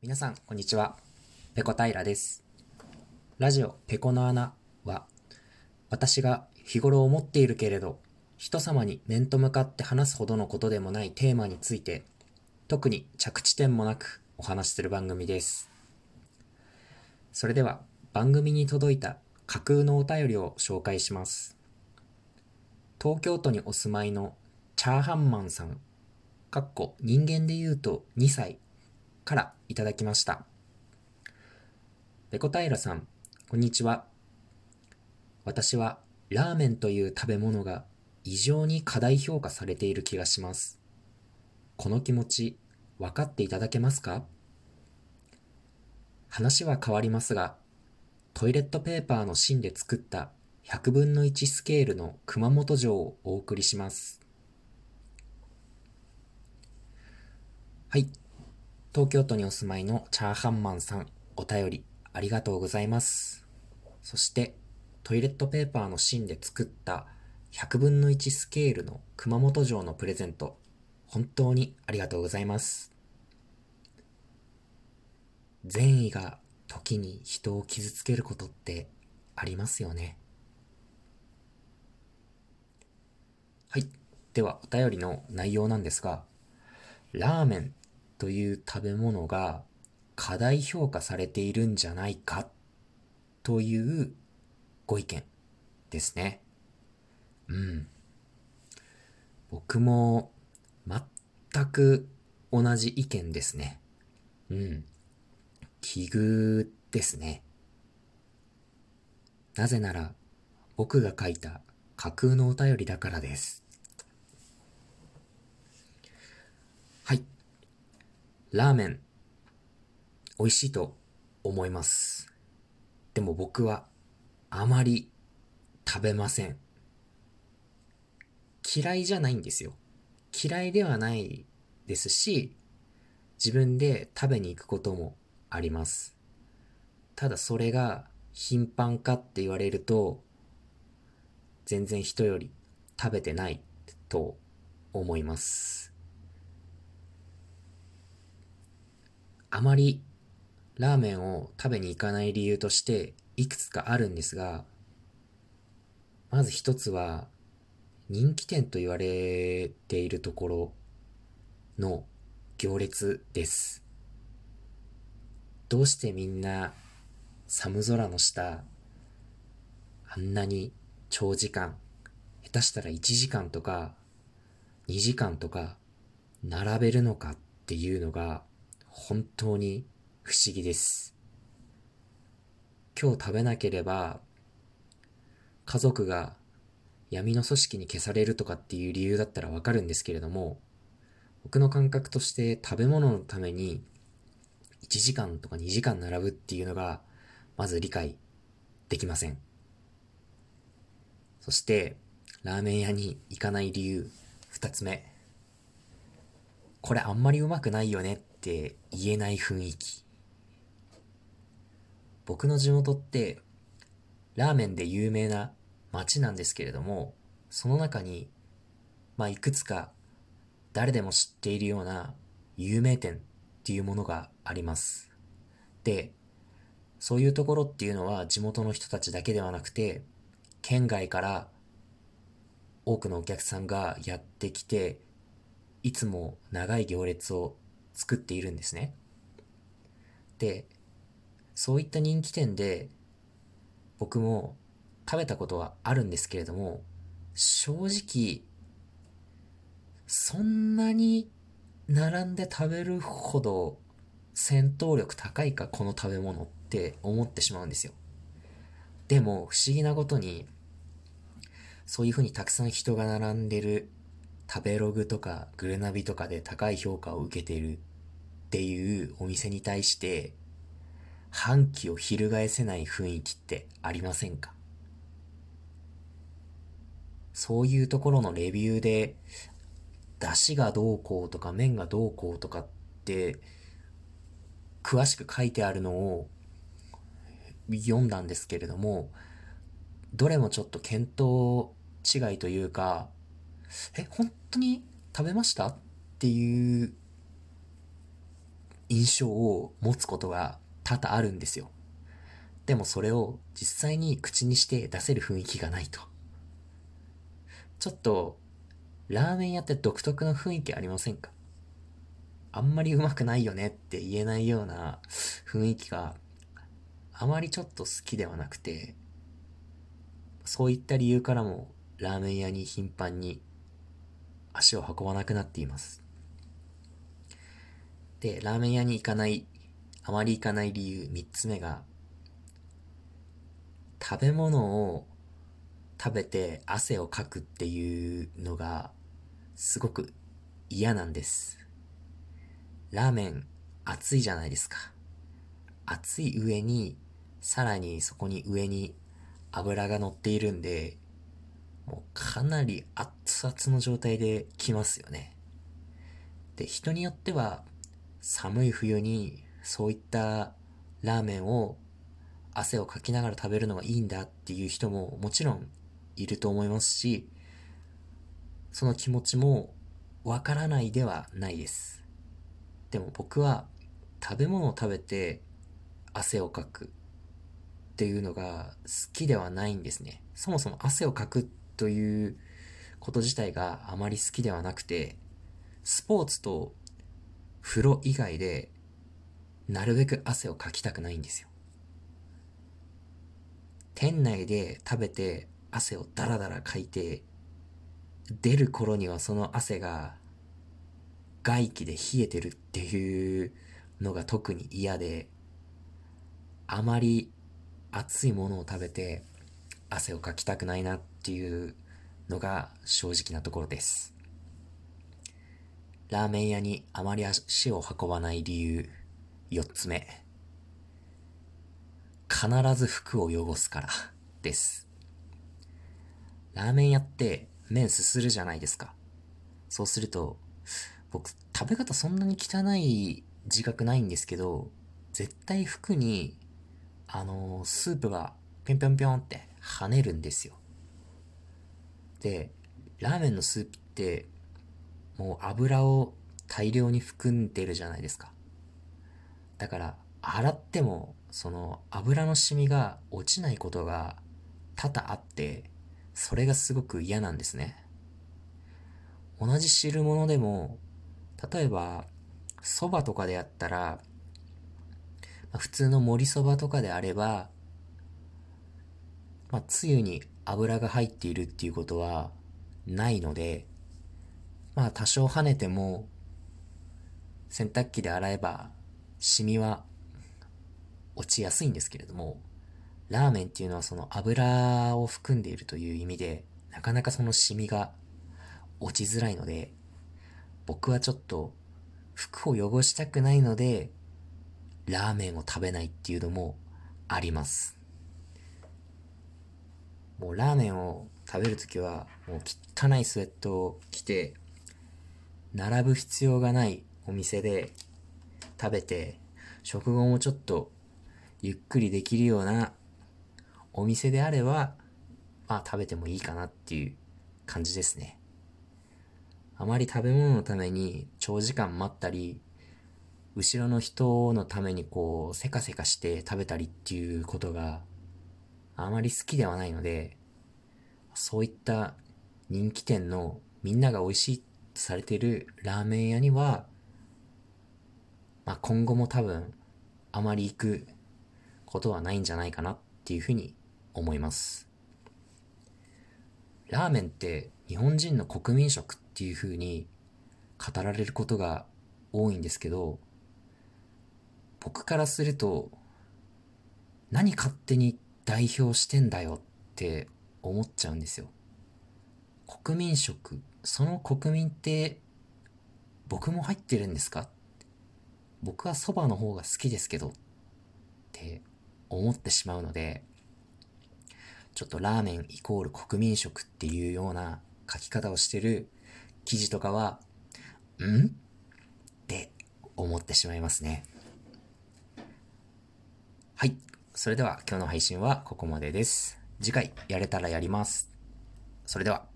皆さん、こんにちは。ペコ平です。ラジオペコの穴は、私が日頃思っているけれど、人様に面と向かって話すほどのことでもないテーマについて、特に着地点もなくお話しする番組です。それでは、番組に届いた架空のお便りを紹介します。東京都にお住まいのチャーハンマンさん、かっこ人間で言うと2歳からいただきました。ペコ平さん、こんにちは。私はラーメンという食べ物が異常に過大評価されている気がします。この気持ち、分かっていただけますか？話は変わりますが、トイレットペーパーの芯で作った100分の1スケールの熊本城をお送りします。はい。東京都にお住まいのチャーハンマンさん、お便りありがとうございます。そして、トイレットペーパーの芯で作った100分の1スケールの熊本城のプレゼント、本当にありがとうございます。善意が時に人を傷つけることってありますよね。はい。では、お便りの内容なんですが、ラーメンという食べ物が過大評価されているんじゃないかというご意見ですね。うん。僕も全く同じ意見ですね。うん。奇遇ですね。なぜなら、僕が書いた架空のお便りだからです。はい。ラーメン、美味しいと思います。でも僕はあまり食べません。嫌いじゃないんですよ。嫌いではないですし、自分で食べに行くこともあります。ただそれが頻繁かって言われると、全然人より食べてないと思います。あまりラーメンを食べに行かない理由としていくつかあるんですが、まず一つは人気店と言われているところの行列です。どうしてみんな寒空の下、あんなに長時間、下手したら1時間とか2時間とか並べるのかっていうのが本当に不思議です。今日食べなければ家族が闇の組織に消されるとかっていう理由だったらわかるんですけれども僕の感覚として食べ物のために1時間とか2時間並ぶっていうのが、まず理解できません。そして、ラーメン屋に行かない理由、二つ目。これあんまりうまくないよねって言えない雰囲気。僕の地元って、ラーメンで有名な街なんですけれども、その中に、まあ、いくつか誰でも知っているような有名店っていうものがあります。で、そういうところっていうのは地元の人たちだけではなくて、県外から多くのお客さんがやってきて、いつも長い行列を作っているんですね。で、そういった人気店で僕も食べたことはあるんですけれども、正直、そんなに並んで食べるほど戦闘力高いかこの食べ物って思ってしまうんですよ。でも不思議なことにそういうふうにたくさん人が並んでる食べログとかグルナビとかで高い評価を受けているっていうお店に対して反旗を翻せない雰囲気ってありませんか？そういうところのレビューで出汁がどうこうとか麺がどうこうとかって詳しく書いてあるのを読んだんですけれどもどれもちょっと見当違いというかえ本当に食べました？っていう印象を持つことが多々あるんですよ。でもそれを実際に口にして出せる雰囲気がないと。ちょっと、ラーメン屋って独特の雰囲気ありませんか？あんまりうまくないよねって言えないような雰囲気があまりちょっと好きではなくて、そういった理由からもラーメン屋に頻繁に足を運ばなくなっています。で、ラーメン屋に行かない、あまり行かない理由3つ目が、食べ物を食べて汗をかくっていうのがすごく嫌なんです。ラーメン熱いじゃないですか。熱い上に、さらにそこに上に油が乗っているんで、もうかなり熱々の状態で来ますよね。で、人によっては寒い冬にそういったラーメンを汗をかきながら食べるのがいいんだっていう人ももちろんいると思いますし、その気持ちもわからないではないです。でも僕は食べ物を食べて汗をかくっていうのが好きではないんですね。そもそも汗をかくということ自体があまり好きではなくて、スポーツと風呂以外でなるべく汗をかきたくないんですよ。店内で食べて汗をダラダラかいて、出る頃にはその汗が外気で冷えてるっていうのが特に嫌で、あまり熱いものを食べて汗をかきたくないなっていうのが正直なところです。ラーメン屋にあまり足を運ばない理由、四つ目。必ず服を汚すからです。ラーメン屋って麺すするじゃないですか。そうすると、僕食べ方そんなに汚い自覚ないんですけど、絶対服にあのー、スープがぴょんぴょんぴょんって跳ねるんですよ。で、ラーメンのスープって、もう油を大量に含んでるじゃないですか。だから、洗っても、その油の染みが落ちないことが多々あって、それがすごく嫌なんですね。同じ汁物でも、例えば、蕎麦とかでやったら、普通の盛りそばとかであれば、まあ、つゆに油が入っているっていうことはないので、まあ多少跳ねても、洗濯機で洗えば、シミは落ちやすいんですけれども、ラーメンっていうのはその油を含んでいるという意味で、なかなかそのシミが落ちづらいので、僕はちょっと服を汚したくないので、ラーメンを食べないっていうのもあります。もうラーメンを食べるときは、もう汚いスウェットを着て、並ぶ必要がないお店で食べて、食後もちょっとゆっくりできるようなお店であれば、まあ食べてもいいかなっていう感じですね。あまり食べ物のために長時間待ったり、後ろの人のためにこう、せかせかして食べたりっていうことがあまり好きではないので、そういった人気店のみんなが美味しいとされてるラーメン屋には、まあ、今後も多分あまり行くことはないんじゃないかなっていうふうに思います。ラーメンって日本人の国民食っていうふうに語られることが多いんですけど、僕からすると、何勝手に代表してんだよって思っちゃうんですよ。国民食、その国民って僕も入ってるんですか？僕は蕎麦の方が好きですけどって思ってしまうので、ちょっとラーメンイコール国民食っていうような書き方をしてる記事とかは、ん？って思ってしまいますね。はい。それでは今日の配信はここまでです。次回やれたらやります。それでは。